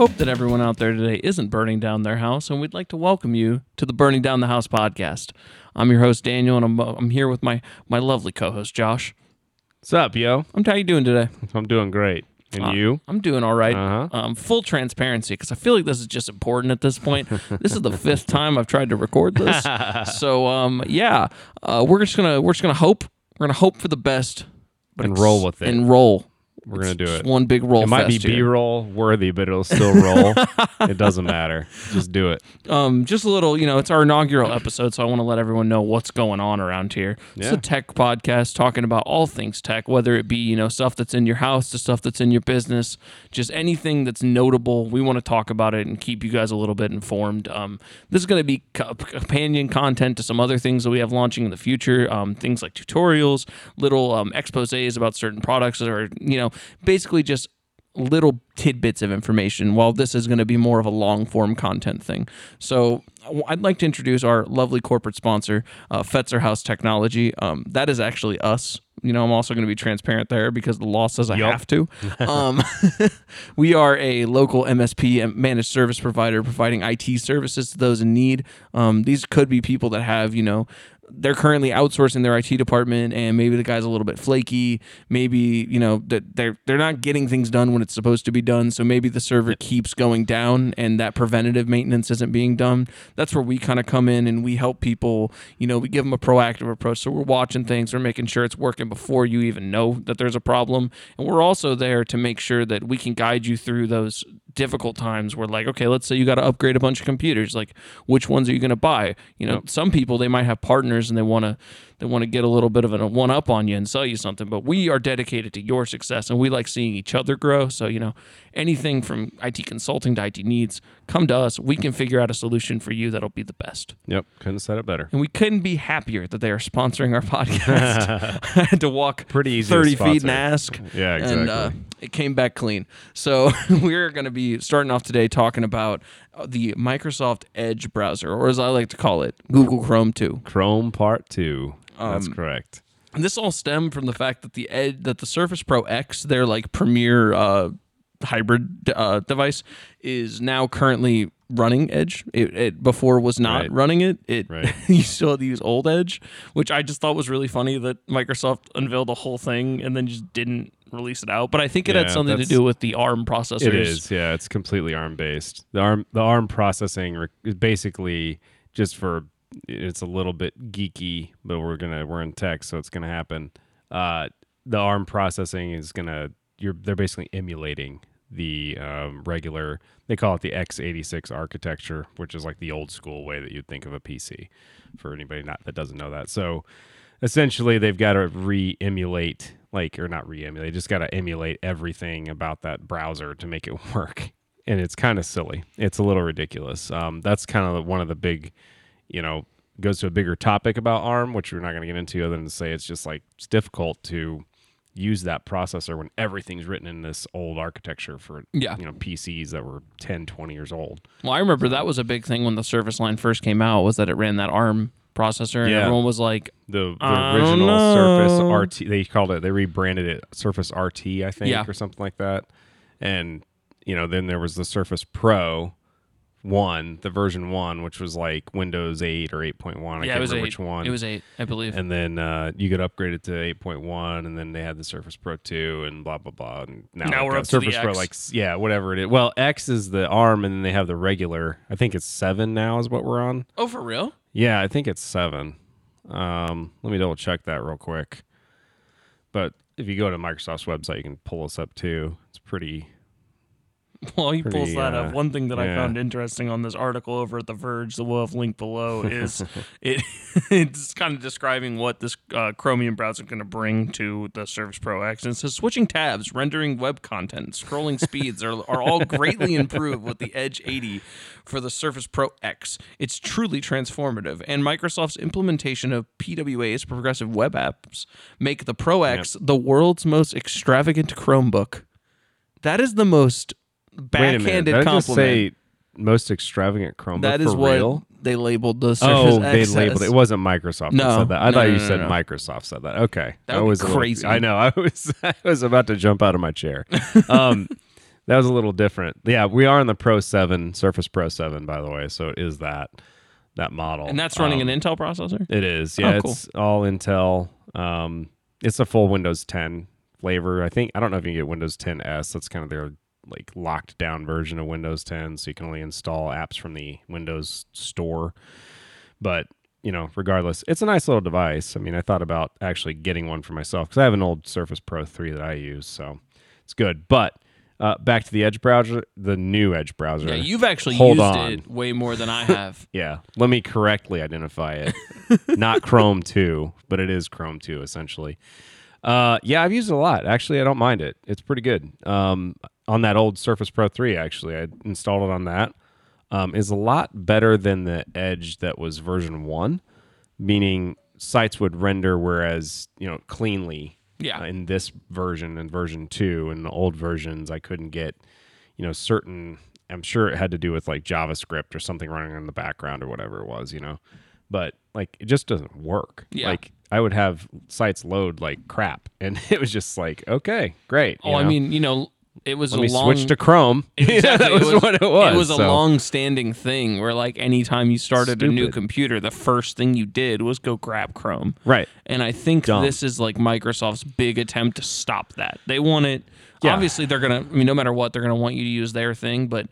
Hope that everyone out there today isn't burning down their house, and we'd like to welcome you to the Burning Down the House podcast. I'm your host Daniel, and I'm, I'm here with my my lovely co-host Josh. What's up, yo? I'm how you doing today? I'm doing great. And Uh, you? I'm doing all right. Uh-huh. Um, full transparency, because I feel like this is just important at this point. this is the fifth time I've tried to record this, so um, yeah, uh, we're just gonna we're just gonna hope we're gonna hope for the best, but And roll with it. And roll. We're gonna do it. One big roll. It might be here. B-roll worthy, but it'll still roll. it doesn't matter. Just do it. um, just a little, you know, it's our inaugural episode, so I want to let everyone know what's going on around here. It's a tech podcast talking about all things tech, whether it be, you know, stuff that's in your house to stuff that's in your business, just anything that's notable. We want to talk about it and keep you guys a little bit informed. Um, this is going to be co- companion content to some other things that we have launching in the future, um, things like tutorials, little um, exposés about certain products, or, you know, basically just little tidbits of information while this is going to be more of a long form content thing. So I'd like to introduce our lovely corporate sponsor, uh, Fetzer Haus Technology. Um, that is actually us. You know, I'm also going to be transparent there because the law says I Yup. have to. Um, we are a local MSP managed service provider providing IT services to those in need. Um, these could be people that have, you know, they're currently outsourcing their IT department and maybe the guy's a little bit flaky. Maybe you know that they're they're not getting things done when it's supposed to be done. So maybe the server keeps going down and that preventative maintenance isn't being done. That's where we kind of come in and we help people you know we give them a proactive approach. So we're watching things we're making sure it's working before you even know that there's a problem. And we're also there to make sure that we can guide you through those difficult times where like okay let's say you got to upgrade a bunch of computers like which ones are you going to buy? You know some people they might have partners and they want to they want to get a little bit of a one up on you and sell you something but we are dedicated to your success and we like seeing each other grow so you know anything from IT consulting to IT needs come to us we can figure out a solution for you that'll be the best Yep. Couldn't have said it better. and we couldn't be happier that they are sponsoring our podcast I had to walk Pretty easy to 30 feet and ask Yeah, exactly. and uh, it came back clean. So we're going to be starting off today talking about the Microsoft Edge browser, or as I like to call it, Google Chrome 2. Chrome Part Two. That's Um, correct. And this all stemmed from the fact that the Edge, that the Surface Pro X, their like premier uh, hybrid uh, device, is now currently running Edge. It, it before was not Right. running it. It Right. you still had to use old Edge, which I just thought was really funny that Microsoft unveiled a whole thing and then just didn't release it out. But I think it had something to do with the ARM processors. It is. Yeah, it's completely ARM based. The ARM the ARM processing re- basically just for it's a little bit geeky, but we're gonna we're in tech, so it's gonna happen. Uh, the ARM processing is gonna you're they're basically emulating the um, regular they call it the x86 architecture which is like the old school way that you'd think of a pc for anybody not that doesn't know that. So essentially they've got to re-emulate like or not re-emulate just got to emulate everything about that browser to make it work. And it's kind of silly. It's a little ridiculous. Um, that's kind of one of the big you know goes to a bigger topic about arm which we're not going to get into other than to say it's just like it's difficult to use that processor when everything's written in this old architecture for Yeah. you know PCs that were 10 20 years old Well, I remember that was a big thing when the Surface line first came out was that it ran that ARM processor, and Yeah. everyone was like, the, the original. Surface RT. They called it. They rebranded it Surface RT, I think, Yeah. or something like that. And you know, then there was the Surface Pro one, the version one, which was like Windows 8 or 8.1. I "Yeah, can't remember eight. which one. It was eight, I believe." and then uh, you could upgrade it to 8.1, and then they had the Surface Pro 2, and blah blah blah. And now, Now we're up Surface Pro, X. like yeah, whatever it is. Well, X is the ARM, and then they have the regular. I think it's seven now is what we're on. oh, for real? Yeah, I think it's seven. Um, let me double check that real quick. But if you go to Microsoft's website, you can pull us up too. It's pretty. Well, he pulls that uh, up. One thing that I found interesting on this article over at The Verge, that we'll have linked below, is it it's kind of describing what this uh, Chromium browser is going to bring to the Surface Pro X. And it says switching tabs, rendering web content, scrolling speeds are, are all greatly improved with the Edge 80 for the Surface Pro X. It's truly transformative, and Microsoft's implementation of PWA's progressive web apps make the Pro X the world's most extravagant Chromebook. That is the most Wait a minute. Backhanded Did I just compliment. say most extravagant Chromebook That is for what real? they labeled the Surface Oh, X they labeled it. It wasn't Microsoft No, that said that. I no, thought no, you no, said no. Microsoft said that. Okay, That would be was a little- crazy. I know. I was I was about to jump out of my chair. Um, that was a little different. Yeah, we are in the Pro Seven, Surface Pro Seven, by the way. So it is that that model, And that's running Um, an Intel processor. It is. Yeah, Oh, cool. it's all Intel. Um, it's a full Windows 10 flavor. I think I don't know if you can get Windows 10 S. That's kind of their like locked down version of Windows 10, so you can only install apps from the Windows Store. But you know, regardless, it's a nice little device. I mean, I thought about actually getting one for myself because I have an old Surface Pro 3 that I use, so it's good. But uh, back to the Edge browser, the new Edge browser. Yeah, you've actually Hold used on. it way more than I have. Yeah, let me correctly identify it. Not Chrome 2, but it is Chrome 2 essentially. Uh, yeah, I've used it a lot. Actually, I don't mind it. It's pretty good. Um, on that old Surface Pro 3, actually, I installed it on that. Um, is a lot better than the Edge that was version one, meaning sites would render whereas you know cleanly. Yeah. uh, in this version and version two, and the old versions, I couldn't get you know certain i'm sure it had to do with like javascript or something running in the background or whatever it was you know but like it just doesn't work Yeah. like i would have sites load like crap and it was just like okay great Oh, you I mean, you know, it was let a me long switch to chrome yeah, Exactly. that was, it was what it was It was a long-standing thing where, like, anytime you started a new computer, the first thing you did was go grab Chrome. right And I think Dumb. this is like Microsoft's big attempt to stop that. They want it. Yeah. Obviously, they're gonna. I mean, no matter what, they're gonna want you to use their thing. But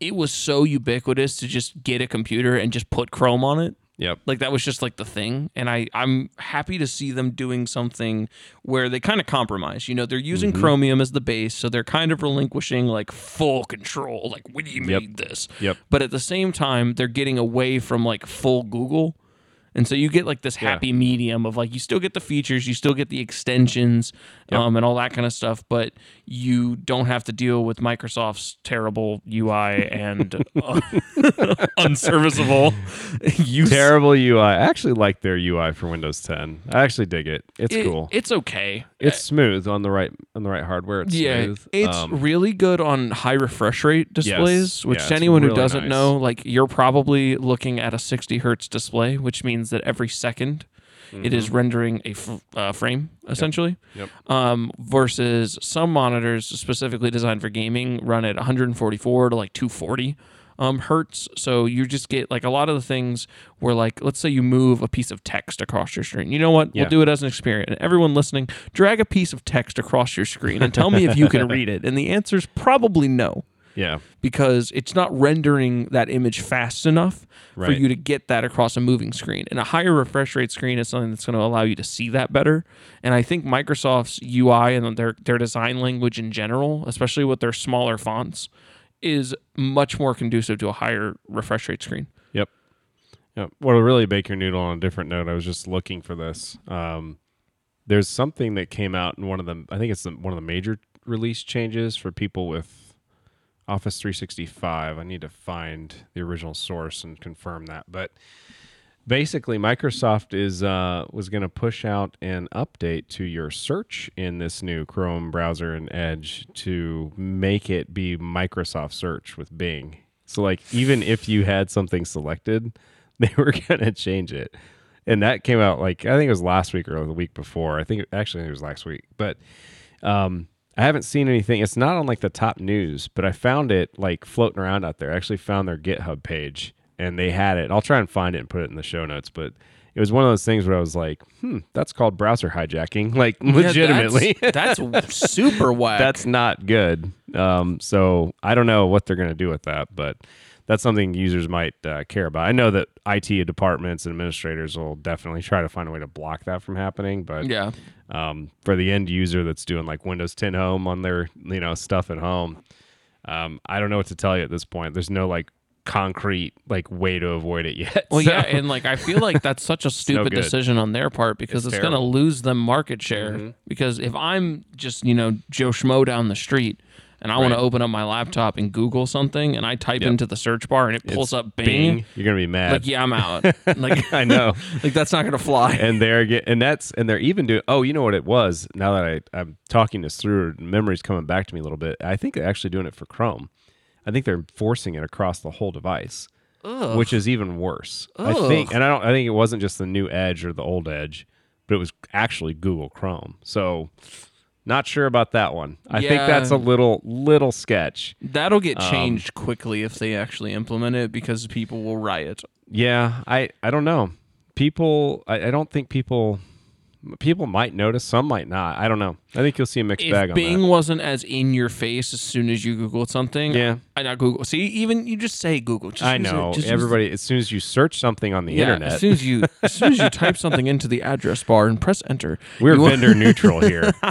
it was so ubiquitous to just get a computer and just put Chrome on it. Yep Like that was just like the thing, and I I'm happy to see them doing something where they kind of compromise. You know, they're using Mm-hmm. Chromium as the base, so they're kind of relinquishing like full control. Like we Yep. made this, Yep. but at the same time, they're getting away from like full Google. And so you get like this Yeah. happy medium of like you still get the features, you still get the extensions, Yep. um, and all that kind of stuff, but you don't have to deal with Microsoft's terrible UI and uh, unserviceable use. terrible ui i actually like their ui for windows 10 i actually dig it it's It- cool It's okay. it's smooth on the right on the right hardware it's yeah, smooth it's Um, really good on high refresh rate displays. which Yeah, to anyone who doesn't nice. know, like you're probably looking at a 60 hertz display, which means that every 2nd it is rendering a f- uh, frame essentially. Mm-hmm. Yep. Um, versus some monitors specifically designed for gaming run at 144 to like 240 um, hertz. So you just get like a lot of the things where like let's say you move a piece of text across your screen. You know what? Yeah. We'll do it as an experiment. And everyone listening, drag a piece of text across your screen and tell me if you can read it. And the answer is probably no yeah because it's not rendering that image fast enough for you to get that across a moving screen. And a higher refresh rate screen is something that's going to allow you to see that better. And I think Microsoft's UI and their their design language in general, especially with their smaller fonts, is much more conducive to a higher refresh rate screen. Yep. Yep. Well, to really bake your noodle on a different note, I was just looking for this. Um, there's something that came out in one of the, I think it's the, one of the major release changes for people with Office 365. I need to find the original source and confirm that. But basically, Microsoft is uh, was going to push out an update to your search in this new Chrome browser and Edge to make it be Microsoft Search with Bing. So, like, even if you had something selected, they were going to change it. And that came out like I think it was last week or the week before. I think actually it was last week, but um, I haven't seen anything. It's not on like the top news, but I found it like floating around out there. I actually found their GitHub page and they had it. I'll try and find it and put it in the show notes, but it was one of those things where I was like, hmm, that's called browser hijacking. Like legitimately. Yeah, that's, that's super whack. that's not good. Um, so I don't know what they're going to do with that, but that's something users might uh, care about. I know that IT departments and administrators will definitely try to find a way to block that from happening, but yeah. Um, for the end user that's doing like Windows 10 Home on their you know stuff at home, um, I don't know what to tell you at this point. There's no like concrete like way to avoid it yet. Well, So- yeah, and like I feel like that's such a stupid good. decision on their part because It's it's, going to lose them market share. Mm-hmm. Because if I'm just you know Joe Schmo down the street and I want to open up my laptop and Google something and I type Yep. into the search bar and it pulls It's up Bing, You're gonna be mad. like yeah, I'm out. like I know. like that's not going to fly. and they're get, and that's and they're even doing oh you know what it was now that I, i'm talking this through memories coming back to me a little bit i think they're actually doing it for chrome i think they're forcing it across the whole device Ugh. which is even worse i think and i don't i think it wasn't just the new edge or the old edge but it was actually google chrome so Not sure about that one. I think that's a little little sketch. That'll get Um, changed quickly if they actually implement it because people will riot. Yeah, I I don't know. People, I, I don't think people people might notice. Some might not. I don't know. I think you'll see a mixed bag If Bing that. wasn't as in your face as soon as you Googled something, Yeah. I not Google. See, even you just say Google. Just I it. know use everybody. As soon as you search something on the Yeah, internet, as soon as you as soon as you type something into the address bar and press enter, we're vendor neutral here.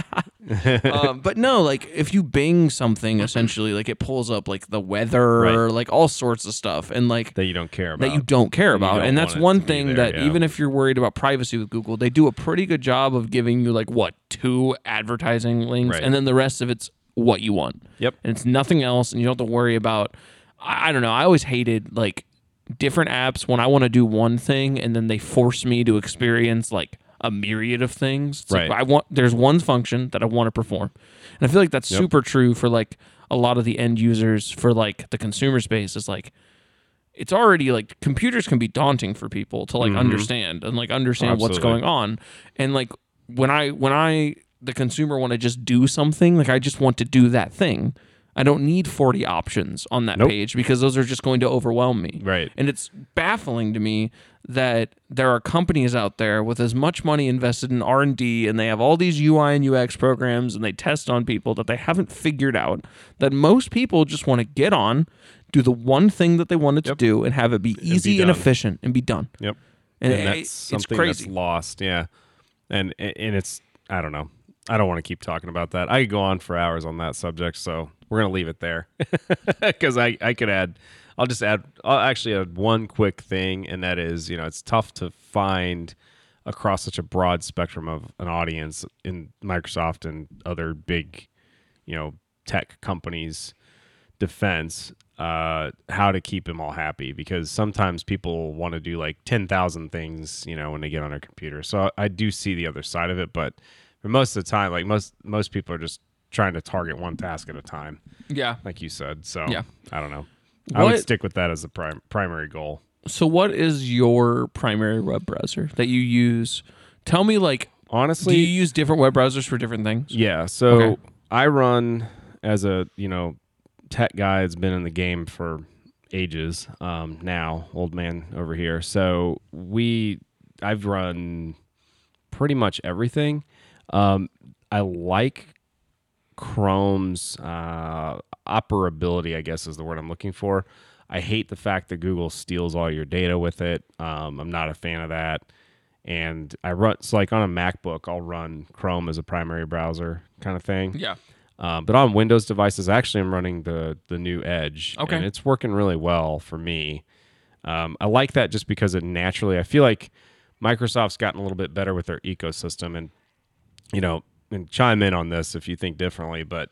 um, but no, like if you Bing something, essentially, like it pulls up like the weather, Right. like all sorts of stuff, and like that you don't care about. that you don't care about. don't And that's one thing there, that yeah. even if you're worried about privacy with Google, they do a pretty good job of giving you like what two advertising links, Right. and then the rest of it's what you want. Yep. And it's nothing else, and you don't have to worry about. I, I don't know. I always hated like different apps when I want to do one thing, and then they force me to experience like a myriad of things. It's like, Right. I want there's one function that I want to perform, and I feel like that's Yep. super true for like a lot of the end users for like the consumer space. Is like it's already like computers can be daunting for people to like Mhm. understand and like understand what's going on and like when i when i the consumer want to just do something like i just want to do that thing i don't need 40 options on that Nope. page because those are just going to overwhelm me Right. and it's baffling to me that there are companies out there with as much money invested in R&D and they have all these UI and UX programs and they test on people that they haven't figured out that most people just want to get on, do the one thing that they wanted Yep. to do and have it be easy and, done. efficient and be done. Yep. And, and it- that's it's something crazy. that's lost. Yeah, and and it's I don't know. I don't want to keep talking about that. I could go on for hours on that subject, so we're gonna leave it there because I I could add. I'll just add. I'll actually add one quick thing, and that is, you know, it's tough to find across such a broad spectrum of an audience in Microsoft and other big, you know, tech companies defense uh, how to keep them all happy because sometimes people want to do like 10,000 things, you know, when they get on their computer. So I do see the other side of it, but for most of the time, like most most people are just trying to target one task at a time, yeah. like you said. So Yeah. I don't know. I would stick with that as the prim- primary goal. So what is your primary web browser that you use? Tell me like Honestly, do you use different web browsers for different things? Yeah. So Okay. I run as a you know tech guy that's been in the game for ages um, now, old man over here. So we I've run pretty much everything. Um, I like Chrome's uh, operability. I guess is the word I'm looking for. I hate the fact that Google steals all your data with it. Um, I'm not a fan of that and I run so like on a MacBook, I'll run Chrome as a primary browser kind of thing. Yeah. Um, but on Windows devices, actually, I'm running the the new Edge, Okay. and it's working really well for me. Um, I like that just because it naturally. I feel like Microsoft's gotten a little bit better with their ecosystem, and you know, and chime in on this if you think differently. But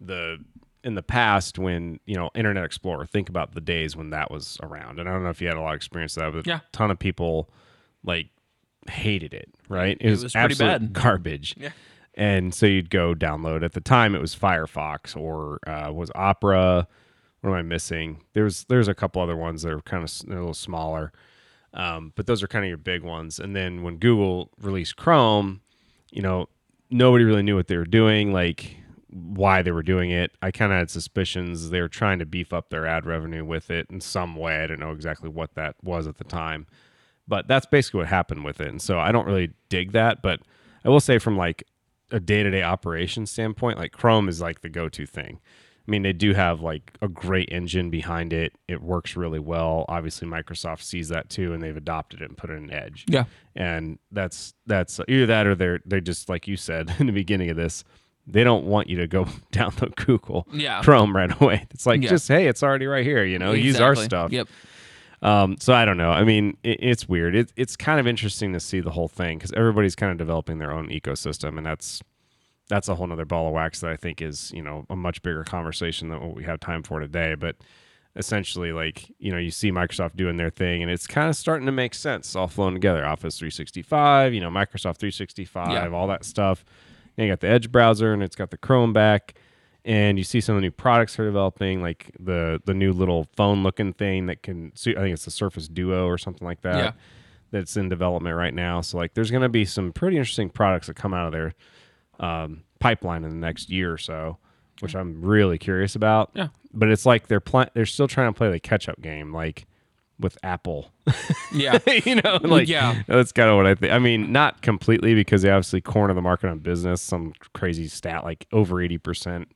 the in the past, when you know Internet Explorer, think about the days when that was around, and I don't know if you had a lot of experience with that, but Yeah. a ton of people like hated it. Right? It was pretty absolute bad. garbage. Yeah. And so you'd go download. At the time, it was Firefox or uh, was Opera. What am I missing? There's there's a couple other ones that are kind of a little smaller, um, but those are kind of your big ones. And then when Google released Chrome, you know, nobody really knew what they were doing, like why they were doing it. I kind of had suspicions they were trying to beef up their ad revenue with it in some way. I don't know exactly what that was at the time, but that's basically what happened with it. And so I don't really dig that, but I will say from like a day-to-day operation standpoint, like Chrome is like the go-to thing. I mean, they do have like a great engine behind it. It works really well. Obviously, Microsoft sees that too, and they've adopted it and put it in Edge Yeah. and that's that's either that or they're they're just like you said in the beginning of this they don't want you to go download google Yeah. chrome right away it's like Yeah. just hey it's already right here you know use our stuff Yep. um, so i don't know i mean it, it's weird it, it's kind of interesting to see the whole thing because everybody's kind of developing their own ecosystem and that's that's a whole nother ball of wax that i think is you know a much bigger conversation than what we have time for today. But essentially like you know you see microsoft doing their thing and it's kind of starting to make sense all flowing together. Office 365 you know microsoft 365 Yeah. all that stuff. And you got the edge browser and it's got the chrome back. And you see some of the new products they're developing like the the new little phone looking thing that can suit i think it's the surface duo or something like that Yeah. that's in development right now. So like there's going to be some pretty interesting products that come out of there um, pipeline in the next year or so, which I'm really curious about. Yeah. But it's like they're pl- they're still trying to play the catch up game, like with Apple. Yeah. you know, like yeah. that's kind of what I think. I mean, not completely because they obviously corner the market on business. Some crazy stat like over eighty percent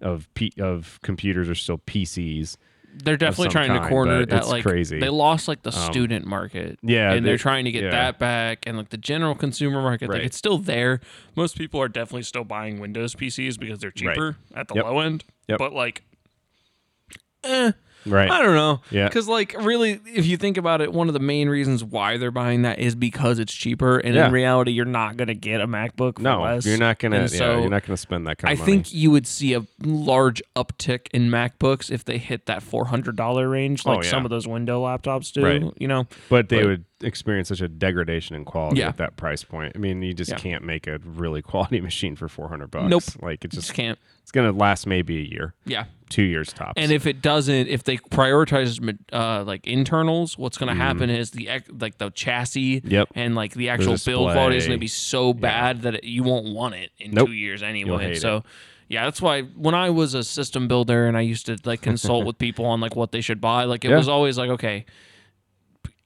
of P- of computers are still PCs. They're definitely trying to corner that like crazy. they lost like the Um, student market. yeah, and they- they're trying to get yeah. that back and like the general consumer market like it's still there. Most people are definitely still buying Windows PCs because they're cheaper at the Yep. low end. Yep. But like eh, Right. I don't know. Yeah. Because, like, really, if you think about it, one of the main reasons why they're buying that is because it's cheaper. And Yeah. in reality, you're not going to get a MacBook for no, less. you're not gonna. And yeah, so you're not gonna spend that kind I of money. I think you would see a large uptick in MacBooks if they hit that $400 range, oh, like Oh, yeah. some of those window laptops do. Right. You know? but they but- would experience such a degradation in quality Yeah. at that price point. I mean, you just Yeah. can't make a really quality machine for 400 bucks. Nope. Like it Just just can't. it's gonna last maybe a year, Yeah. two years tops. And if it doesn't, if they prioritize uh, like internals, what's going to happen is the like the chassis Mm-hmm. Yep. and like the actual display. build quality is going to be so bad that it, you won't want it in Nope. two years You'll anyway. So. Yeah, that's why when I was a system builder and I used to like consult with people on like what they should buy, like it Yeah. was always like, okay,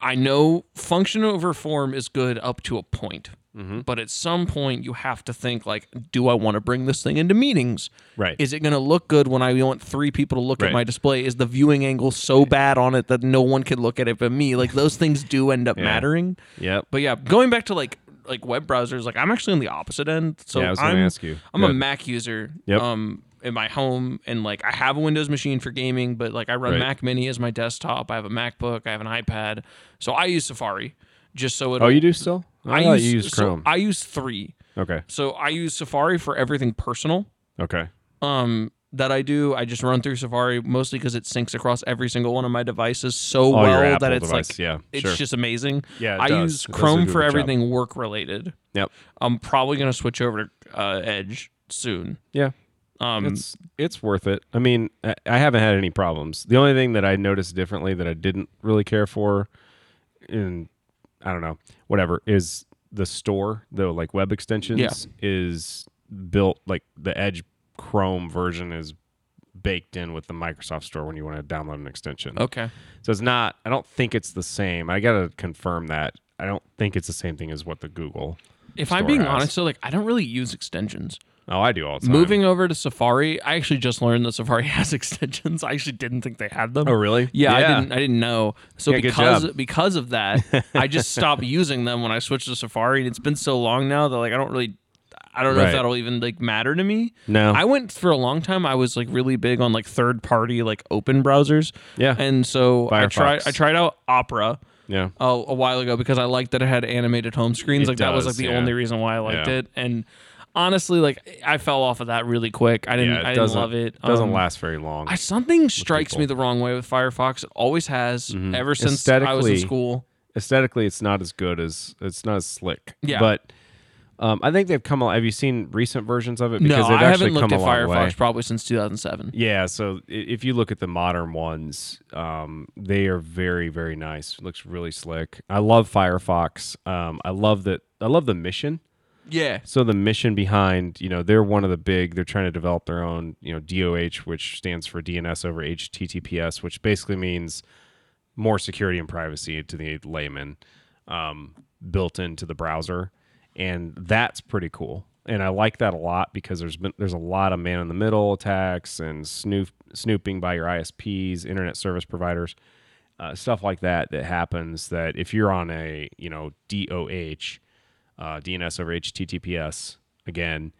I know function over form is good up to a point. Mm-hmm. But at some point, you have to think like, do I want to bring this thing into meetings? right. Is it going to look good when I want three people to look Right. at my display? Is the viewing angle so bad on it that no one can look at it but me? Like those things do end up Yeah. mattering. Yeah. But yeah, going back to like like web browsers, like I'm actually on the opposite end. So yeah, I was I'm gonna ask you. I'm a Mac user. Yep. Um, in my home, and like I have a Windows machine for gaming, but like I run Right. Mac Mini as my desktop. I have a MacBook. I have an iPad. So I use Safari, just so it. Oh, you do still? I, you use so Chrome. I use three. okay. So I use Safari for everything personal Okay. um that I do. I just run through Safari mostly because it syncs across every single one of my devices so Oh, your well that it's device. like yeah. it's sure. just amazing. Yeah, I does. use It Chrome for job. everything work related. Yep. I'm probably gonna switch over to uh, Edge soon. Yeah. Um, it's it's worth it. I mean, I, I haven't had any problems. The only thing that I noticed differently that I didn't really care for, in I don't know, whatever, is the store. The like web extensions Yeah. is built like the Edge Chrome version is baked in with the Microsoft Store when you want to download an extension. okay. So it's not. I don't think it's the same. I gotta confirm that. I don't think it's the same thing as what the Google. If I'm being has. honest, so like I don't really use extensions. Oh, I do all the time. Moving over to Safari, I actually just learned that Safari has extensions. I actually didn't think they had them. Oh, really? Yeah, I didn't. I didn't know. So Yeah, good because job. because of that, I just stopped using them when I switched to Safari. And it's been so long now that like I don't really, I don't know Right. if that'll even like matter to me. No. I went for a long time. I was like really big on like third party like open browsers, yeah. and so I tried. I tried out Opera. yeah. a, a while ago because I liked that it had animated home screens. It like that was like does, the yeah. only reason why I liked Yeah. it. And honestly, like I fell off of that really quick. I didn't. Yeah, it I didn't love it. It doesn't Um, last very long. I, something strikes people. me the wrong way with Firefox. It always has Mhm. ever since I was in school. Aesthetically, it's not as good as it's not as slick. Yeah. but um, I think they've come. A, have you seen recent versions of it? No, Because they've I haven't looked at Firefox way. probably since 2007. Yeah, so if you look at the modern ones, um, they are very, very nice. looks really slick. I love Firefox. Um, I love that. I love the mission. Yeah, So the mission behind, you know, they're one of the big. They're trying to develop their own, you know, DOH, which stands for DNS over HTTPS, which basically means more security and privacy to the layman, um, built into the browser, and that's pretty cool. And I like that a lot because there's been there's a lot of man in the middle attacks and snoop snooping by your ISPs, internet service providers, uh, stuff like that that happens. That if you're on a you know DOH, uh, DNS over HTTPS again,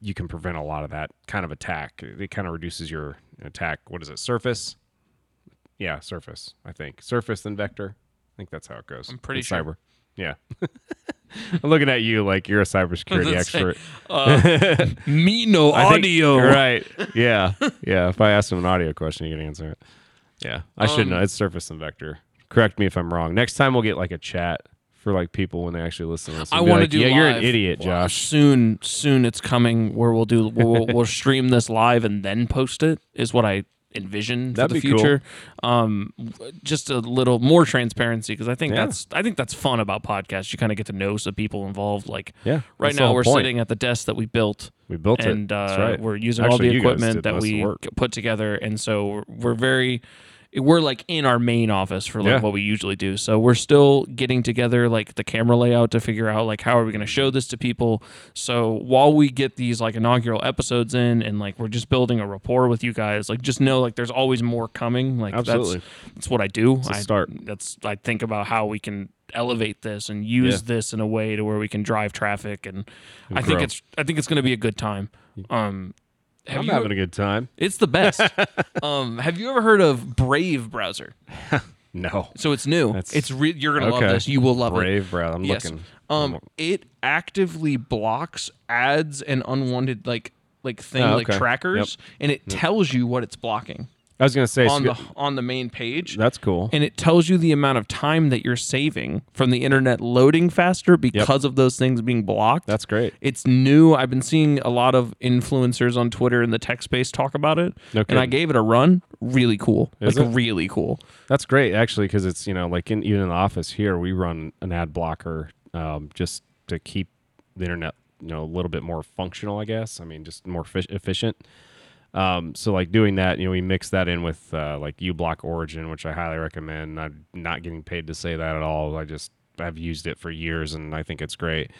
you can prevent a lot of that kind of attack. It kind of reduces your attack. What is it? Surface? Yeah, surface. I think surface and vector. I think that's how it goes. I'm pretty sure. Cyber. Yeah. I'm looking at you like you're a cybersecurity say, expert. uh, me no I think- audio. right. Yeah. Yeah. If I ask him an audio question, you can answer it. Yeah. I should Um, know. It's surface and vector. Correct me if I'm wrong. Next time we'll get like a chat for like people when they actually listen to this. I want to like, do. Yeah, you're an idiot, Josh. soon, soon it's coming where we'll do. We'll, we'll stream this live and then post it. Is what I envision That'd for the be cool. future. Um, just a little more transparency because I think Yeah. that's I think that's fun about podcasts. You kind of get to know some people involved. Like Yeah, right now we're point. sitting at the desk that we built We built and it. uh, That's right. we're using all the equipment that most of the we put together, and so we're, we're very we're like in our main office for like Yeah. what we usually do. So we're still getting together like the camera layout to figure out like how are we going to show this to people. So while we get these like inaugural episodes in, and like we're just building a rapport with you guys, like just know like there's always more coming. Like Absolutely. that's that's what I do. I start. That's I think about how we can elevate this and use Yeah. this in a way to where we can drive traffic and, I think it's I think it's going to be a good time. Um, I'm having a good time. it's the best. um, have you ever heard of Brave browser? No. So it's new. That's- it's re- you're gonna Okay. love this. You will love it. Brave, browser. I'm Yes. looking. Um, it actively blocks ads and unwanted like like thing Oh, like okay. trackers, and it tells you what it's blocking I was gonna say on so- the on the main page. that's cool. and it tells you the amount of time that you're saving from the internet loading faster because of those things being blocked. That's great. It's new. I've been seeing a lot of influencers on Twitter in the tech space talk about it, No and I gave it a run. Really cool. Is like it? really cool. That's great actually because it's you know like in even in the office here we run an ad blocker um, just to keep the internet you know a little bit more functional I guess I mean just more fi- efficient. Um, so like doing that, you know, we mix that in with uh, like uBlock Origin, which I highly recommend. I'm not getting paid to say that at all. I just I've used it for years and I think it's great.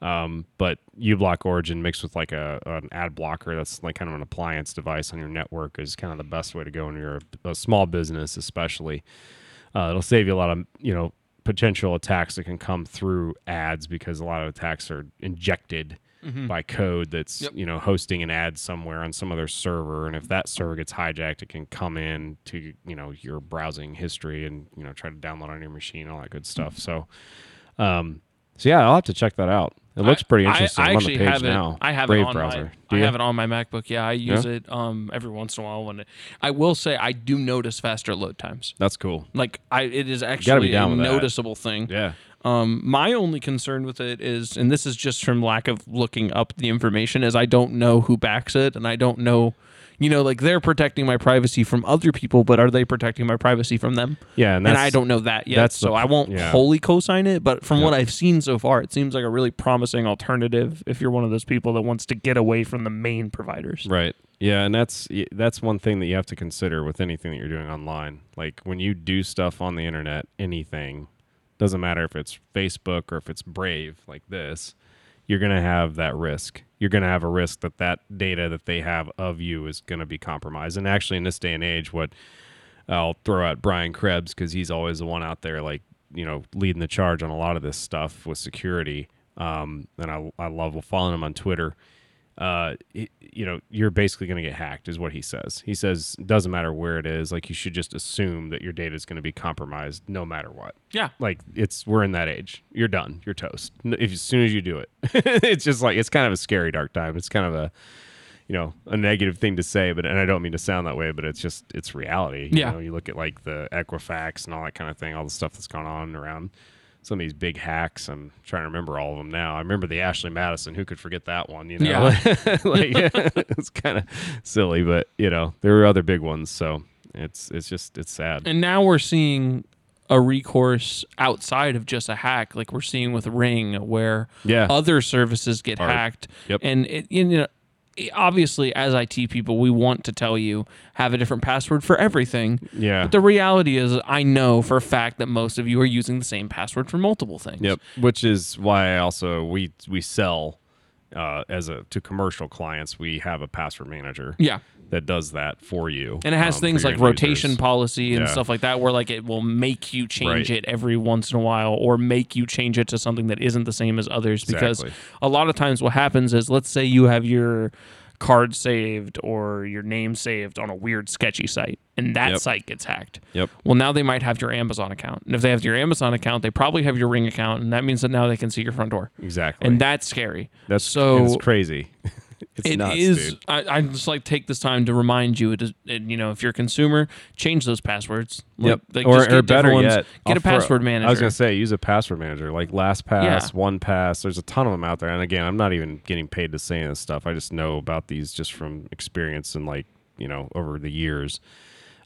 Um, but uBlock Origin mixed with like a an ad blocker that's like kind of an appliance device on your network is kind of the best way to go when you're a, a small business, especially. Uh, it'll save you a lot of you know potential attacks that can come through ads because a lot of attacks are injected by code that's Yep. you know hosting an ad somewhere on some other server and if that server gets hijacked it can come in to you know your browsing history and you know try to download on your machine all that good stuff so um so yeah i'll have to check that out it looks pretty interesting I, I, on actually the page have now it. I have brave it on browser my. I have it on my MacBook. Yeah, I use it um every once in a while when it, I will say I do notice faster load times. that's cool Like I, it is actually a with that. noticeable thing. yeah Um, my only concern with it is, and this is just from lack of looking up the information, is I don't know who backs it, and I don't know, you know, like they're protecting my privacy from other people, but are they protecting my privacy from them? yeah and And, I don't know that yet, that's the so I won't yeah. wholly co-sign it. But from Yeah. what I've seen so far, it seems like a really promising alternative if you're one of those people that wants to get away from the main providers. Right. Yeah, and that's that's one thing that you have to consider with anything that you're doing online. Like when you do stuff on the internet, anything doesn't matter if it's Facebook or if it's Brave like this, you're going to have that risk. You're going to have a risk that that data that they have of you is going to be compromised. And actually in this day and age what I'll throw out Brian Krebs cuz he's always the one out there like, you know, leading the charge on a lot of this stuff with security. Um, and I, I love following him on Twitter uh, you know, you're basically going to get hacked, is what he says. He says doesn't matter where it is. Like you should just assume that your data is going to be compromised, no matter what. Yeah. Like it's we're in that age. You're done. You're toast. If as soon as you do it, it's just like it's kind of a scary dark time. It's kind of a you know a negative thing to say, but and I don't mean to sound that way, but it's just it's reality. You Yeah. know, you look at like the Equifax and all that kind of thing, all the stuff that's gone on around some of these big hacks. I'm trying to remember all of them now. I remember the Ashley Madison. Who could forget that one? You know, Yeah. like it's kind of silly, but you know there were other big ones. So it's it's just it's sad. And now we're seeing a recourse outside of just a hack, like we're seeing with Ring, where Yeah. other services get Are- hacked. Yep. And it, you know, obviously, as IT people, we want to tell you have a different password for everything. Yeah. But the reality is, I know for a fact that most of you are using the same password for multiple things. Yep. Which is why I also we we sell uh, as a to commercial clients. We have a password manager. Yeah. That does that for you, And it has um, things like rotation users. policy and Yeah. stuff like that, where like it will make you change Right. it every once in a while, or make you change it to something that isn't the same as others. Because a lot of times, what happens is, let's say you have your card saved or your name saved on a weird sketchy site, and that Yep. site gets hacked. Yep. Well, now they might have your Amazon account, and if they have your Amazon account, they probably have your Ring account, and that means that now they can see your front door, Exactly. and that's scary. that's so it's crazy. it's it nuts, is. I, I just like take this time to remind you. It is, it, you know, if you're a consumer, change those passwords. Like, Yep. like, or just or get better ones. yet, get I'll a password manager. I was gonna say use a password manager like LastPass, Yeah. OnePass. There's a ton of them out there. And again, I'm not even getting paid to say this stuff. I just know about these just from experience and like you know over the years.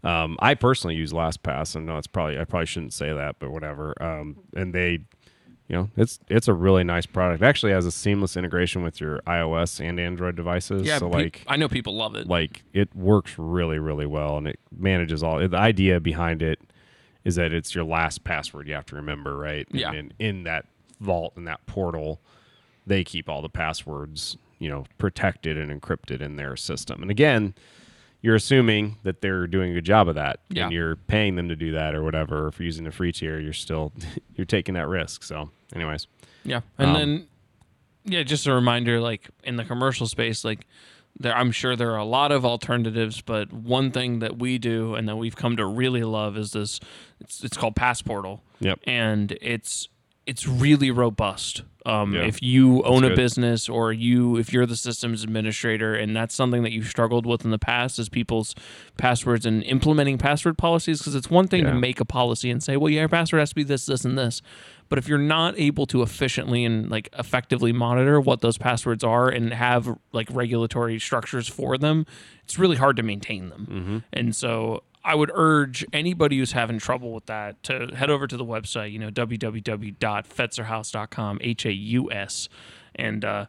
Um, I personally use LastPass, and no, it's probably I probably shouldn't say that, but whatever. Um, and they, you know, it's it's a really nice product. It actually has a seamless integration with your iOS and Android devices. Yeah, so pe- like I know people love it. like it works really really well, and it manages all. The idea behind it is that it's your last password you have to remember, right? Yeah. And in, in that vault in that portal, they keep all the passwords, you know, protected and encrypted in their system. And again, you're assuming that they're doing a good job of that, Yeah. and you're paying them to do that or whatever. If you're using the free tier, you're still you're taking that risk. So, anyways, Yeah, and Um, then yeah, just a reminder, like in the commercial space, like there, I'm sure there are a lot of alternatives, but one thing that we do and that we've come to really love is this. It's it's called Passportal, yep, and it's it's really robust. Um, Yeah. If you own a good. business or you if you're the systems administrator and that's something that you've struggled with in the past is people's passwords and implementing password policies because it's one thing to make a policy and say well yeah, your password has to be this this and this but if you're not able to efficiently and like effectively monitor what those passwords are and have like regulatory structures for them it's really hard to maintain them and so I would urge anybody who's having trouble with that to head over to the website, you know, www.fetzerhaus.com, H A U S, and uh,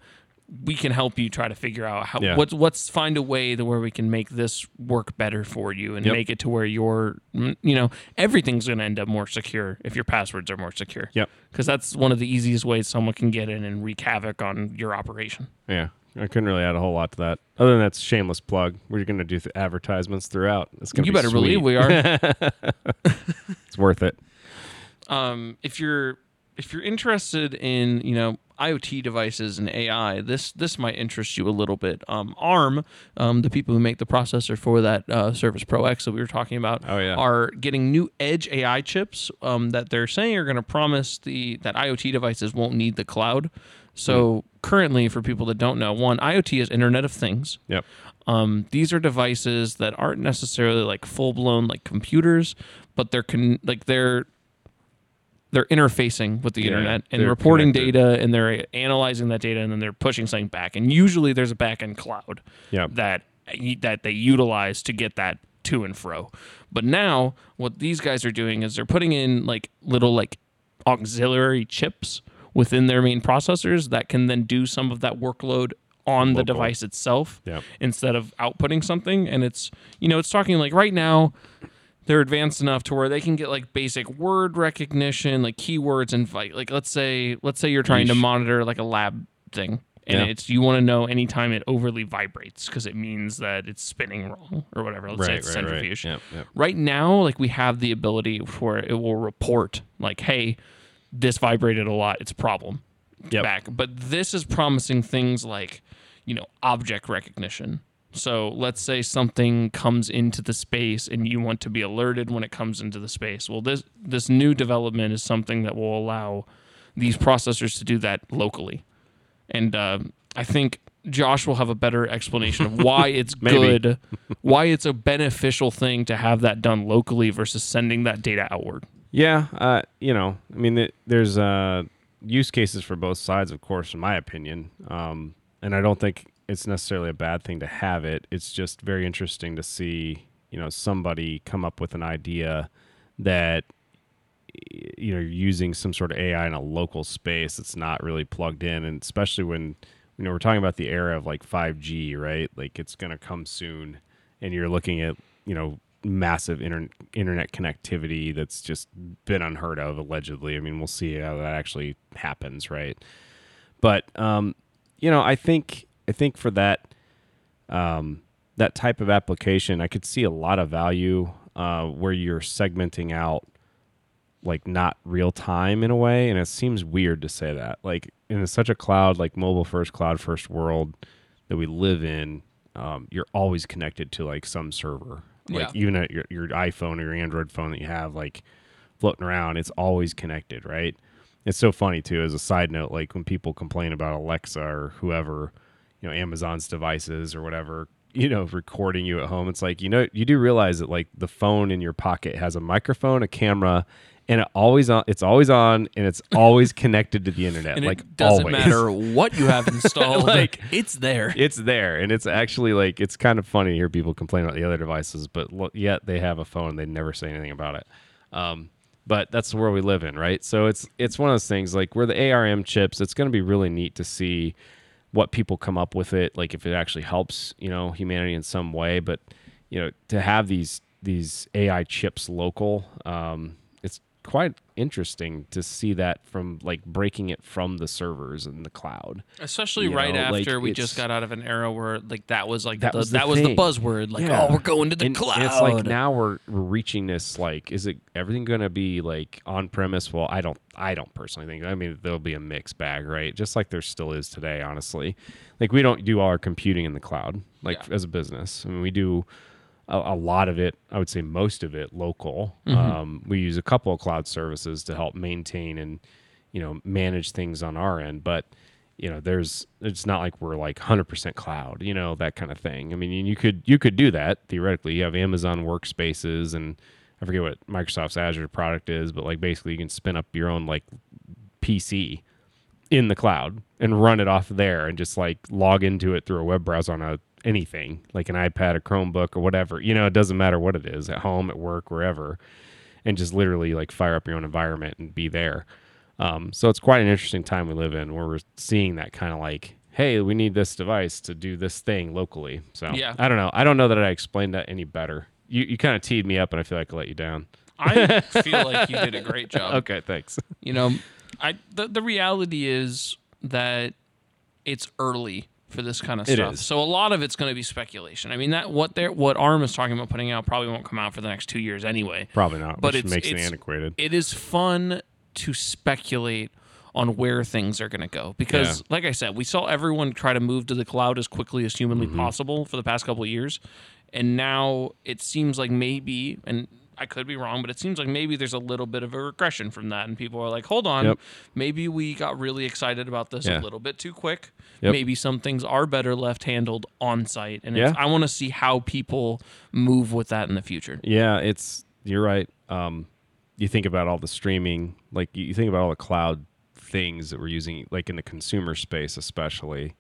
we can help you try to figure out how Yeah. what's what's find a way to where we can make this work better for you and Yep. make it to where your you know everything's going to end up more secure if your passwords are more secure. Yep. Because that's one of the easiest ways someone can get in and wreak havoc on your operation. yeah. I couldn't really add a whole lot to that. Other than that's shameless plug. We're going to do th- advertisements throughout. It's going to You be better sweet. believe we are. It's worth it. um, if you're if you're interested in you know IoT devices and AI, this this might interest you a little bit. Um, ARM, um, the people who make the processor for that uh, Surface Pro X that we were talking about, Oh, yeah. are getting new Edge AI chips um, that they're saying are going to promise the that IoT devices won't need the cloud. So currently, for people that don't know, one IoT is Internet of Things. Yep. Um, these are devices that aren't necessarily like full blown like computers, but they're con- like they're they're interfacing with the Yeah, internet and reporting connected. data, and they're analyzing that data, and then they're pushing something back. And usually, there's a back end cloud Yep. that that they utilize to get that to and fro. But now, what these guys are doing is they're putting in like little like auxiliary chips within their main processors that can then do some of that workload on the Local. device itself instead of outputting something. And it's you know it's talking like right now they're advanced enough to where they can get like basic word recognition, like keywords and vi- like let's say let's say you're trying to monitor like a lab thing. And Yeah. it's you want to know anytime it overly vibrates because it means that it's spinning wrong or whatever. Let's say it's centrifuge. Yep. Yep. Right now, like we have the ability for it will report like, hey, this vibrated a lot. It's a problem. Yep. Back. But this is promising things like, you know, object recognition. So let's say something comes into the space and you want to be alerted when it comes into the space. Well, this this new development is something that will allow these processors to do that locally. And uh, I think Josh will have a better explanation of why it's good, why it's a beneficial thing to have that done locally versus sending that data outward. Yeah, uh, you know, I mean, th- there's uh, use cases for both sides, of course, in my opinion. Um, and I don't think it's necessarily a bad thing to have it. It's just very interesting to see, you know, somebody come up with an idea that you know, using some sort of AI in a local space that's not really plugged in, and especially when you know we're talking about the era of like 5G, right? Like it's going to come soon, and you're looking at you know massive inter- internet connectivity that's just been unheard of allegedly. I mean, we'll see how that actually happens, right? But um, you know, I think I think for that um, that type of application, I could see a lot of value uh, where you're segmenting out like not real time in a way, and it seems weird to say that. Like in such a cloud, like mobile first, cloud first world that we live in, um, you're always connected to like some server. Like Yeah. even at your, your iPhone or your Android phone that you have, like floating around, it's always connected, right? It's so funny too. As a side note, like when people complain about Alexa or whoever, you know, Amazon's devices or whatever, you know, recording you at home, it's like you know, you do realize that like the phone in your pocket has a microphone, a camera, and it always on. It's always on, and it's always connected to the internet. And like it doesn't always. matter what you have installed. Like, it's there. it's there and it's actually like it's kind of funny to hear people complain about the other devices but lo- yet they have a phone they never say anything about it um, but that's the world we live in right so it's it's one of those things like where the arm chips it's going to be really neat to see what people come up with it like if it actually helps you know humanity in some way but you know to have these these ai chips local um, quite interesting to see that from like breaking it from the servers in the cloud Especially you right know, like, after we just got out of an era where like that was like That the, was the that was the buzzword. Like, Yeah. oh, we're going to the and, cloud. and it's like now we're, we're reaching this like is it everything going to be like on premise well i don't i don't personally think i mean there'll be a mixed bag right just like there still is today honestly like we don't do all our computing in the cloud like Yeah. as a business i mean we do a, a lot of it i would say most of it local. Mm-hmm. um, we use a couple of cloud services to help maintain and you know manage things on our end but you know there's it's not like we're like 100% cloud you know that kind of thing. I mean you could you could do that theoretically. You have amazon workspaces and i forget what microsoft's azure product is but like basically you can spin up your own like pc in the cloud and run it off there and just like log into it through a web browser on a anything like an ipad a chromebook or whatever. You know it doesn't matter what it is at home at work wherever and just literally like fire up your own environment and be there. Um, so it's quite an interesting time we live in where we're seeing that kind of like hey we need this device to do this thing locally. So Yeah. i don't know. I don't know that i explained that any better. You, you kind of teed me up and i feel like i let you down. I feel like you did a great job. okay thanks. You know, I the, the reality is that it's early for this kind of It stuff. is. So a lot of it's going to be speculation. I mean, that what they what ARM is talking about putting out probably won't come out for the next two years anyway. probably not But which it's- makes it antiquated It is fun to speculate on where things are going to go because, Yeah. like I said, we saw everyone try to move to the cloud as quickly as humanly Mm-hmm. possible for the past couple of years, and now it seems like maybe and. I could be wrong, but it seems like maybe there's a little bit of a regression from that, and people are like, "Hold on, Yep. maybe we got really excited about this Yeah. a little bit too quick. Yep. Maybe some things are better left handled on site, and Yeah. it's, I want to see how people move with that in the future." Yeah, it's you're right. Um, you think about all the streaming, like you think about all the cloud things that we're using, like in the consumer space, especially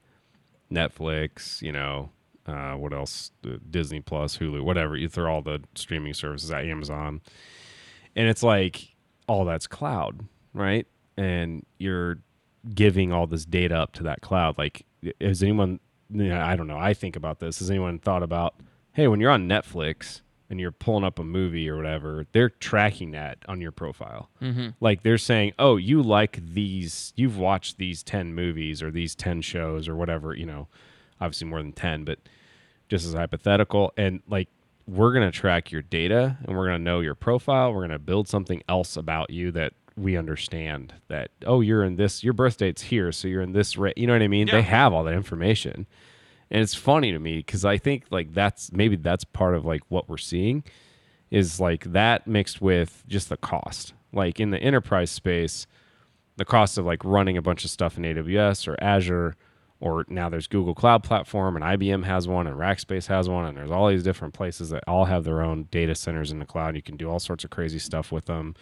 Netflix. You know, uh, what else? Disney Plus, Hulu, whatever. You throw all the streaming services at Amazon, and it's like all that's cloud, right? And you're giving all this data up to that cloud. Like, has anyone? Yeah, I don't know. I think about this. Has anyone thought about? Hey, when you're on Netflix and you're pulling up a movie or whatever, they're tracking that on your profile. Mm-hmm. Like they're saying, "Oh, you like these? You've watched these ten movies or these ten shows or whatever." You know, obviously more than ten, but just as hypothetical. And like, we're gonna track your data and we're gonna know your profile. We're gonna build something else about you that we understand. That oh, you're in this. Your birth date's here, so you're in this. Ra-. You know what I mean? Yeah. They have all that information. And it's funny to me because I think like that's maybe that's part of like what we're seeing is like that mixed with just the cost. Like in the enterprise space, the cost of like running a bunch of stuff in AWS or Azure, or now there's Google Cloud Platform and IBM has one and Rackspace has one, and there's all these different places that all have their own data centers in the cloud. You can do all sorts of crazy stuff with them.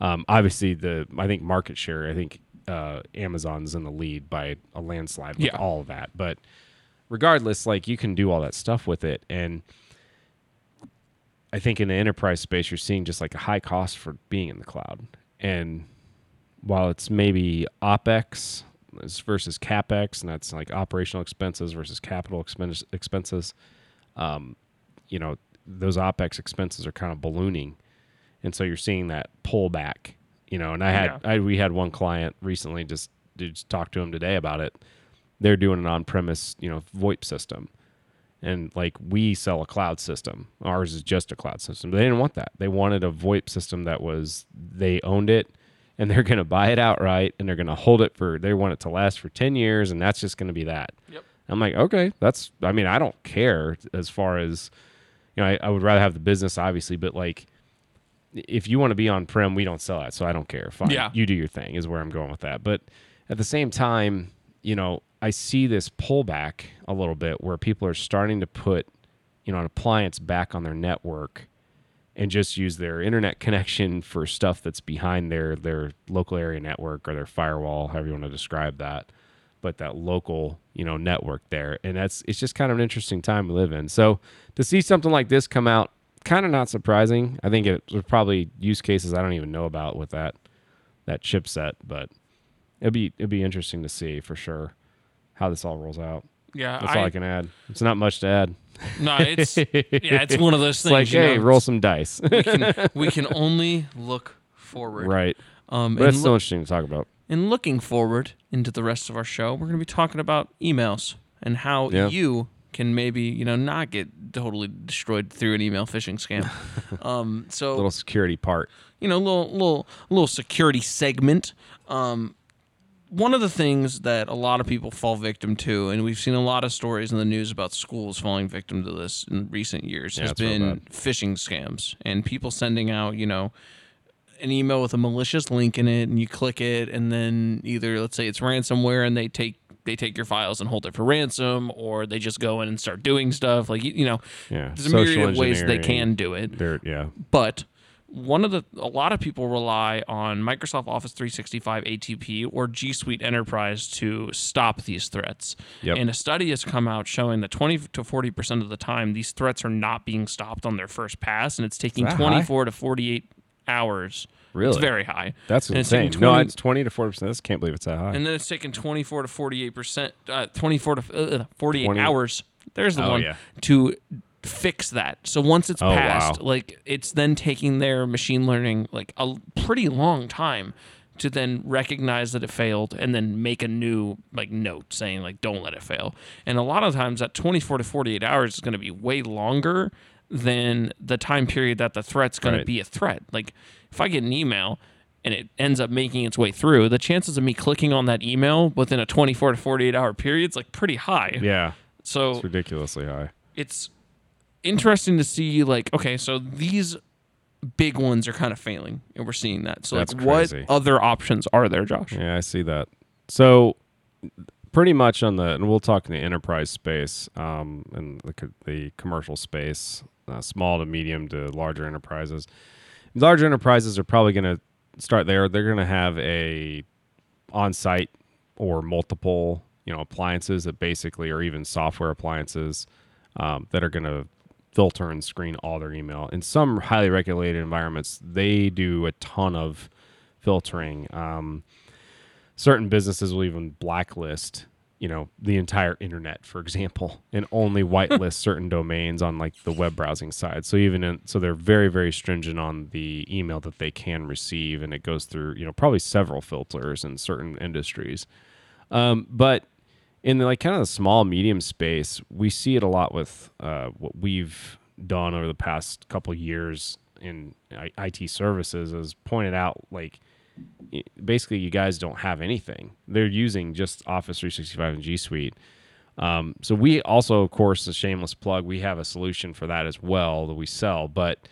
Um, obviously, the I think market share, I think uh, Amazon's in the lead by a landslide with Yeah. all of that, but regardless, like you can do all that stuff with it. And I think in the enterprise space, you're seeing just like a high cost for being in the cloud. And while it's maybe OPEX versus CAPEX, and that's like operational expenses versus capital expenses, expenses um, you know, those OPEX expenses are kind of ballooning. And so you're seeing that pullback, you know, and I had, I, we had one client recently just, just talked to him today about it they're doing an on-premise, you know, VoIP system, and like we sell a cloud system. Ours is just a cloud system. They didn't want that. They wanted a VoIP system that was they owned it, and they're going to buy it outright, and they're going to hold it for. They want it to last for ten years, and that's just going to be that. Yep. I'm like, okay, that's. I mean, I don't care as far as, you know, I, I would rather have the business, obviously, but like. If you want to be on prem, we don't sell that, so I don't care. Fine, Yeah. you do your thing. Is where I'm going with that. But at the same time, you know, I see this pullback a little bit where people are starting to put, you know, an appliance back on their network and just use their internet connection for stuff that's behind their their local area network or their firewall, however you want to describe that. But that local, you know, network there, and that's it's just kind of an interesting time we live in. So to see something like this come out, kind of not surprising. I think it was probably use cases I don't even know about with that that chipset, but it'd be it'd be interesting to see for sure how this all rolls out. Yeah, That's all I can add. It's not much to add. no, it's yeah, it's one of those It's things. like, hey, know, roll some dice. we can we can only look forward. right. Um, But it's still interesting to talk about. And looking forward into the rest of our show, we're going to be talking about emails and how Yeah. you can maybe, you know, not get totally destroyed through an email phishing scam. um, so, Little security part. you know, little little little security segment. Um, one of the things that a lot of people fall victim to, and we've seen a lot of stories in the news about schools falling victim to this in recent years, Yeah, has been phishing scams and people sending out, you know, an email with a malicious link in it, and you click it, and then either let's say it's ransomware, and they take they take your files and hold it for ransom, or they just go in and start doing stuff like you, you know, Yeah. there's a myriad Social of ways they can do it. Yeah. But one of the a lot of people rely on Microsoft Office 365 ATP or G Suite Enterprise to stop these threats. Yep. And a study has come out showing that 20 to 40 percent of the time these threats are not being stopped on their first pass, and it's taking that high? 24 to 48 hours. Really, it's very high. That's And it's insane. taking no, it's 20 to 40%. I just can't believe it's that high. And then it's taken 24 to 48 percent, uh, 24 to uh, 48 20 hours. There's the Oh, one yeah. to fix that. So once it's Oh, passed, wow. like it's then taking their machine learning like a pretty long time to then recognize that it failed and then make a new like note saying like don't let it fail. And a lot of times that 24 to 48 hours is going to be way longer than the time period that the threat's going Right. to be a threat. Like if I get an email and it ends up making its way through, the chances of me clicking on that email within a 24 to 48 hour period is like pretty high. yeah. So It's ridiculously high. it's interesting to see like okay so these big ones are kind of failing and we're seeing that so That's like what other options are there josh Yeah, I see that. So, pretty much on the, and we'll talk in the enterprise space, um, and the, the commercial space, uh, small to medium to larger enterprises. Larger enterprises are probably going to start there. They're going to have a on-site or multiple, you know, appliances that basically or even software appliances um, that are going to filter and screen all their email. In some highly regulated environments, they do a ton of filtering. Um, certain businesses will even blacklist you know the entire internet for example and only whitelist certain domains on like the web browsing side so even in, so they're very very stringent on the email that they can receive and it goes through you know probably several filters in certain industries um, but in the like kind of the small medium space we see it a lot with uh, what we've done over the past couple years in IT services is pointed out like basically you guys don't have anything. They're using just Office 365 and G Suite. Um, so we also, of course, a shameless plug, we have a solution for that as well that we sell. But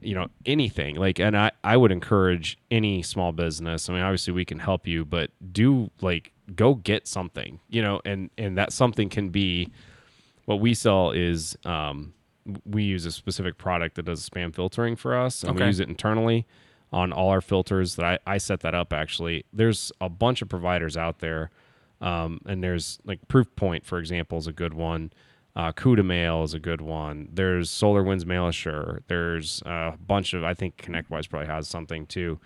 you know, anything like, and I I would encourage any small business. I mean, obviously we can help you, but do like go get something. You know, and and that something can be what we sell is um, we use a specific product that does spam filtering for us, and we use it internally on all our filters. That I, I set that up actually. There's a bunch of providers out there, um, and there's like Proofpoint, for example, is a good one. Uh, Cuda Mail is a good one. There's SolarWinds Mail Assure. There's a bunch of I think ConnectWise probably has something too.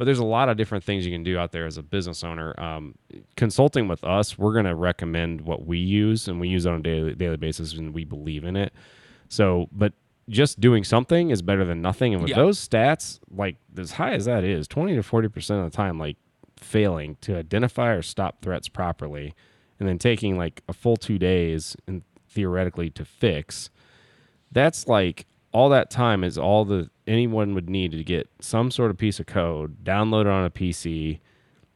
But there's a lot of different things you can do out there as a business owner. Um, consulting with us, we're going to recommend what we use, and we use it on a daily, daily basis, and we believe in it. So, but just doing something is better than nothing. And with Yeah. those stats, like as high as that is, 20 to 40% of the time, like failing to identify or stop threats properly, and then taking like a full two days and theoretically to fix, that's like all that time is all the anyone would need to get some sort of piece of code downloaded on a PC.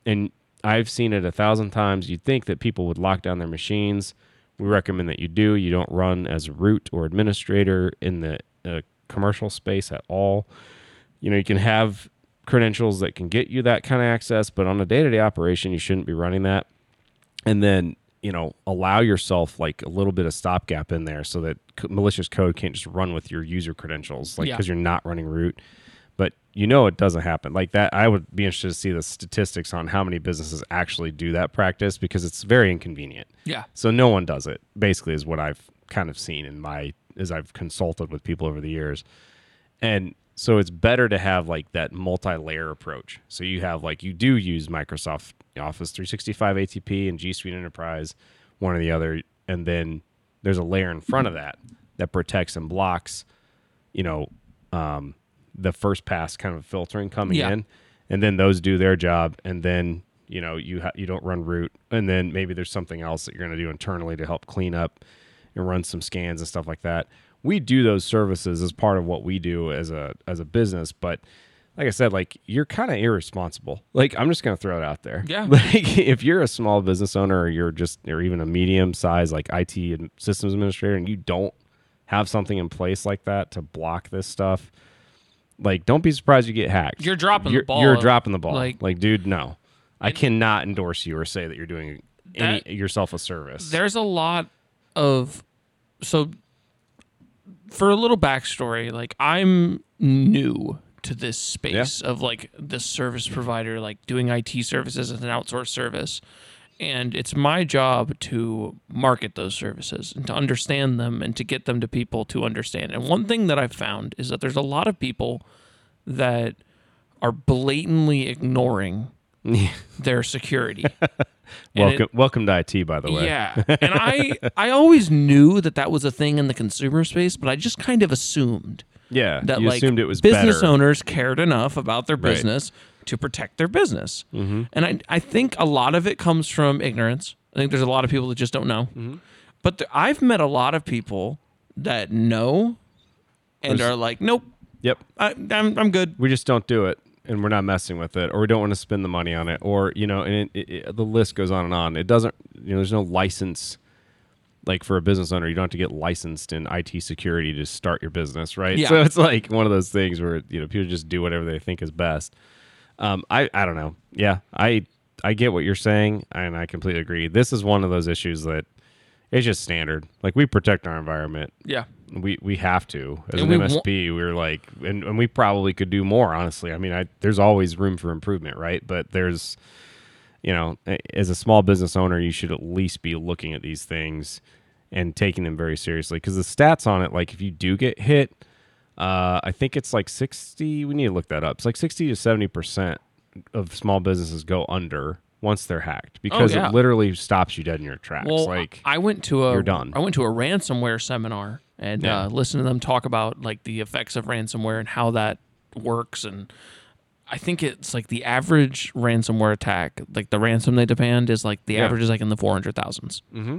And I've seen it a thousand times. You'd think that people would lock down their machines. We recommend that you do. You don't run as root or administrator in the uh, commercial space at all. You know, you can have credentials that can get you that kind of access, but on a day to day operation, you shouldn't be running that. And then you know, allow yourself like a little bit of stopgap in there so that c- malicious code can't just run with your user credentials, like Yeah. because you're not running root. But you know it doesn't happen like that. I would be interested to see the statistics on how many businesses actually do that practice because it's very inconvenient. Yeah. So no one does it. Basically, is what I've kind of seen in my as I've consulted with people over the years, and so it's better to have like that multi-layer approach. So you have like you do use Microsoft Office 365 ATP and G Suite Enterprise, one or the other, and then there's a layer in front of that that protects and blocks, you know, um, the first pass kind of filtering coming Yeah. in, and then those do their job, and then you know you ha- you don't run root, and then maybe there's something else that you're going to do internally to help clean up and run some scans and stuff like that. We do those services as part of what we do as a as a business, but like I said, like you're kind of irresponsible. Like I'm just going to throw it out there. Yeah. Like if you're a small business owner or you're just or even a medium size like IT and systems administrator and you don't have something in place like that to block this stuff, like don't be surprised you get hacked. You're dropping the you're, ball. You're dropping the ball. Like- Like, dude, no. I cannot endorse you or say that you're doing any, That- yourself a service. there's a lot of so for a little backstory like i'm new to this space of like the service provider like doing it services as an outsourced service. And it's my job to market those services and to understand them and to get them to people to understand. And one thing that i've found is that there's a lot of people that are blatantly ignoring their security. And it- welcome, welcome to IT, by the way. yeah, and I I always knew that that was a thing in the consumer space, but I just kind of assumed Yeah, that you like assumed it was business better. owners cared enough about their Right. business to protect their business, Mm-hmm. and I I think a lot of it comes from ignorance. I think there's a lot of people that just don't know, Mm-hmm. but I've met a lot of people that know and There's- are like, nope, Yep, I, I'm I'm good. we just don't do it, and we're not messing with it, or we don't want to spend the money on it, or you know, and it, it, it- the list goes on and on. It doesn't, you know, there's no license. Like for a business owner, you don't have to get licensed in IT security to start your business, right? Yeah. So it's like one of those things where you know people just do whatever they think is best. Um, I I don't know. Yeah, I I get what you're saying, and I completely agree. This is one of those issues that it's just standard. Like we protect our environment. Yeah, We we have to as And an we wa- MSP. we are like, and, and we probably could do more. Honestly, I mean, I there's always room for improvement, right? But there's, you know, as a small business owner, you should at least be looking at these things and taking them very seriously because the stats on it, like if you do get hit, uh, I think it's like sixty. We need to look that up. It's like sixty to seventy percent of small businesses go under once they're hacked because Oh, yeah. it literally stops you dead in your tracks. Well, like I went to a you're done. I went to a ransomware seminar and Yeah. uh, listened to them talk about like the effects of ransomware and how that works. And I think it's like the average ransomware attack, like the ransom they demand, is like the Yeah. average is like in the four hundred thousands. Mm-hmm.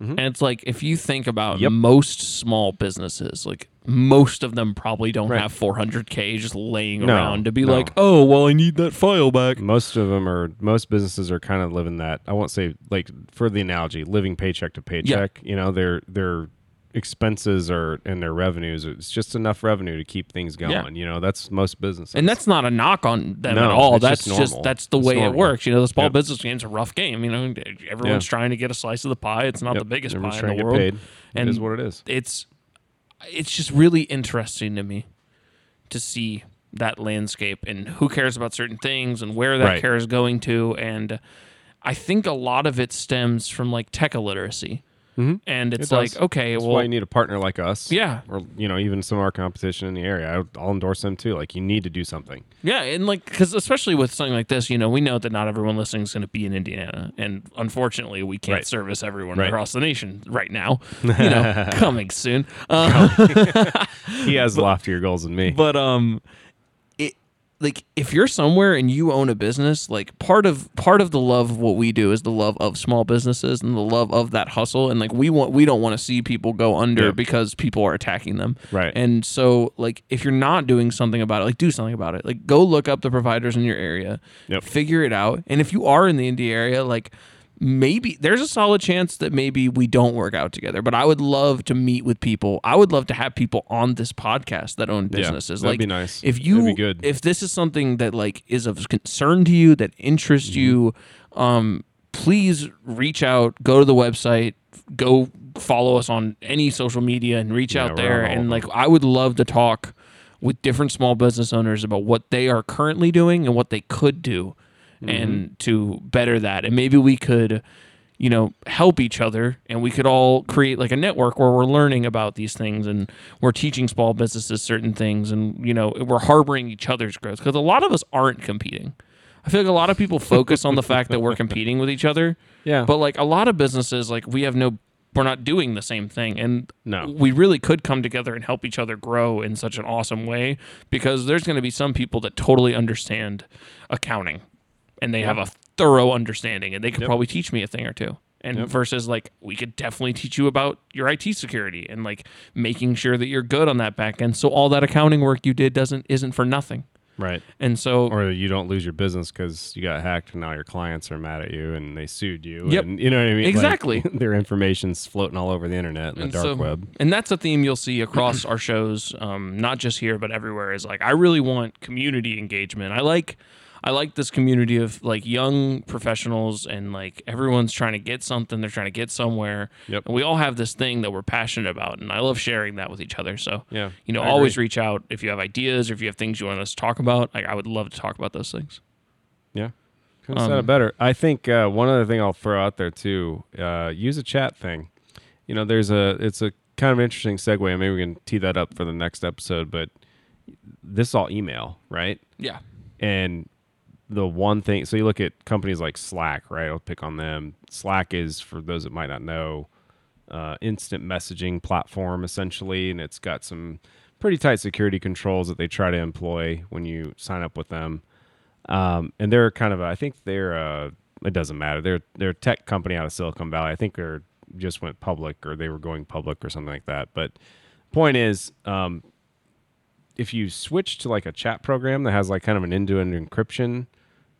And it's like if you think about Yep. most small businesses, like most of them probably don't Right. have 400k just laying No, around to be no. like, oh, well, I need that file back. most of them are most businesses are kind of living that i won't say like for the analogy living paycheck to paycheck you know their their expenses or and their revenues it's just enough revenue to keep things going Yeah. you know that's most businesses And that's not a knock on them No, at all. That's just just, that's the It's way it works. You know, the small Yep. business game's a rough game. You know, everyone's trying to get a slice of the pie. It's not Yep, the biggest everyone's pie in the world. paid And- it is what it is It's it's just really interesting to me to see that landscape and who cares about certain things and where that Right. care is going to. And I think a lot of it stems from like tech illiteracy. Mhm. And it's It like, okay, that's well, why you need a partner like us yeah, or you know even some of our competition in the area I, i'll endorse them too like you need to do something Yeah, and like because especially with something like this, you know, we know that not everyone listening is going to be in Indiana, and unfortunately, we can't Right. service everyone Right. across the nation right now. You know, coming soon. Uh, he has loftier goals than me but um, it like if you're somewhere and you own a business, like part of part of the love of what we do is the love of small businesses and the love of that hustle, and like we want we don't want to see people go under because people are attacking them. Right. And so, like, if you're not doing something about it, like, do something about it. Like, go look up the providers in your area, Yep. figure it out. And if you are in the indie area, like, maybe there's a solid chance that maybe we don't work out together. But I would love to meet with people. I would love to have people on this podcast that own businesses. that'd like, be nice. If you, That'd be good. if this is something that like is of concern to you, that interests Mm-hmm. you, um. please reach out, go to the website, go follow us on any social media and reach Yeah, out there. on all of And like, I would love to talk with different small business owners about what they are currently doing and what they could do Mm-hmm. and to better that. And maybe we could, you know, help each other and we could all create like a network where we're learning about these things and we're teaching small businesses certain things and, you know, we're harboring each other's growth because a lot of us aren't competing. I feel like a lot of people focus on the fact that we're competing with each other, Yeah. but like a lot of businesses, like we have no, we're not doing the same thing. And No. we really could come together and help each other grow in such an awesome way because there's going to be some people that totally understand accounting and they have a thorough understanding and they could Yep. probably teach me a thing or two. And Yep. versus like we could definitely teach you about your IT security and like making sure that you're good on that back end so all that accounting work you did doesn't isn't for nothing. right. And so Or you don't lose your business because you got hacked and now your clients are mad at you and they sued you. Yep. And you know what I mean? Like, Exactly. their information's floating all over the internet and the dark so- web. And that's a theme you'll see across our shows, um, not just here but everywhere. Is like I really want community engagement. I like, I like this community of like young professionals and like everyone's trying to get something. They're trying to get somewhere. Yep. And we all have this thing that we're passionate about, and I love sharing that with each other. So Yeah. you know, I always agree. reach out if you have ideas or if you have things you want us to talk about. Like I would love to talk about those things. Yeah. Couldn't Um, it better. I think uh, one other thing I'll throw out there too, uh, use a chat thing. You know, there's a it's a kind of interesting segue, and maybe we can tee that up for the next episode. But this is all email, right? Yeah. And the one thing, so you look at companies like Slack, right? I'll pick on them. Slack is, for those that might not know, uh, instant messaging platform essentially, and it's got some pretty tight security controls that they try to employ when you sign up with them. Um, and they're kind of, a, I think they're, uh, it doesn't matter. They're they're a tech company out of Silicon Valley. I think they're just went public or they were going public or something like that. But point is, um, if you switch to like a chat program that has like kind of an end-to-end encryption,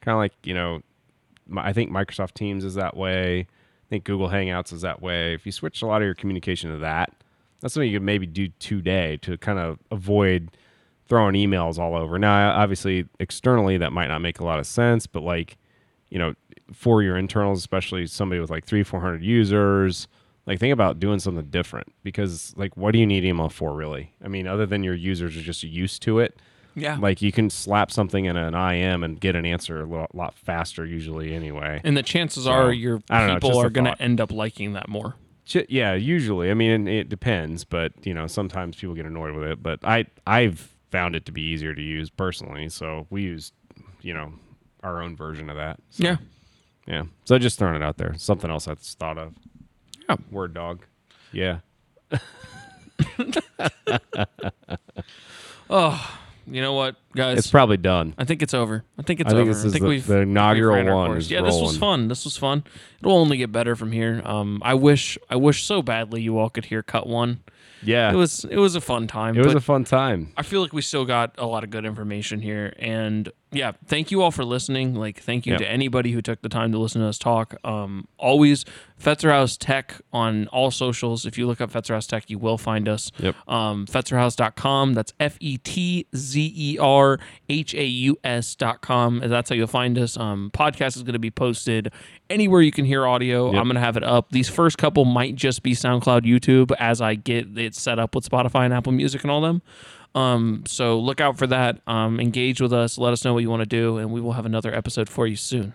kind of like you know, I think Microsoft Teams is that way. I think Google Hangouts is that way. If you switch a lot of your communication to that, that's something you could maybe do today to kind of avoid throwing emails all over. Now, obviously, externally that might not make a lot of sense, but like, you know, for your internals, especially somebody with like three, four hundred users, like think about doing something different because like, what do you need email for really? I mean, other than your users are just used to it. Yeah. Like you can slap something in an IM and get an answer a lot, lot faster usually anyway. and the chances So, are your don't know, people are going to end up liking that more. Ch- yeah, usually. I mean, it depends, but you know, sometimes people get annoyed with it. But I, I've found it to be easier to use personally, so we use, you know, our own version of that. So, Yeah. yeah. So just throwing it out there. Something else I just thought of. Yeah. Word dog. Yeah. Oh, you know what, guys? It's probably done. I think it's over. I think it's I think over. this I is think the- we've the inaugural we've one is Yeah, this was fun. This was fun. It'll only get better from here. Um, I wish I wish so badly you all could hear cut one. Yeah. It was it was a fun time. it was a fun time. I feel like we still got a lot of good information here. And yeah, thank you all for listening. Like, thank you Yep. to anybody who took the time to listen to us talk. Um, always Fetzer Haus Tech on all socials. If you look up Fetzer Haus Tech, you will find us. Yep. Um, Fetzerhaus.com. That's F E T Z E R H A U S.com. That's how you'll find us. Um, podcast is going to be posted anywhere you can hear audio. Yep. I'm going to have it up. These first couple might just be SoundCloud, YouTube as I get it set up with Spotify and Apple Music and all them. Um, so look out for that. Um, engage with us. Let us know what you want to do, and we will have another episode for you soon.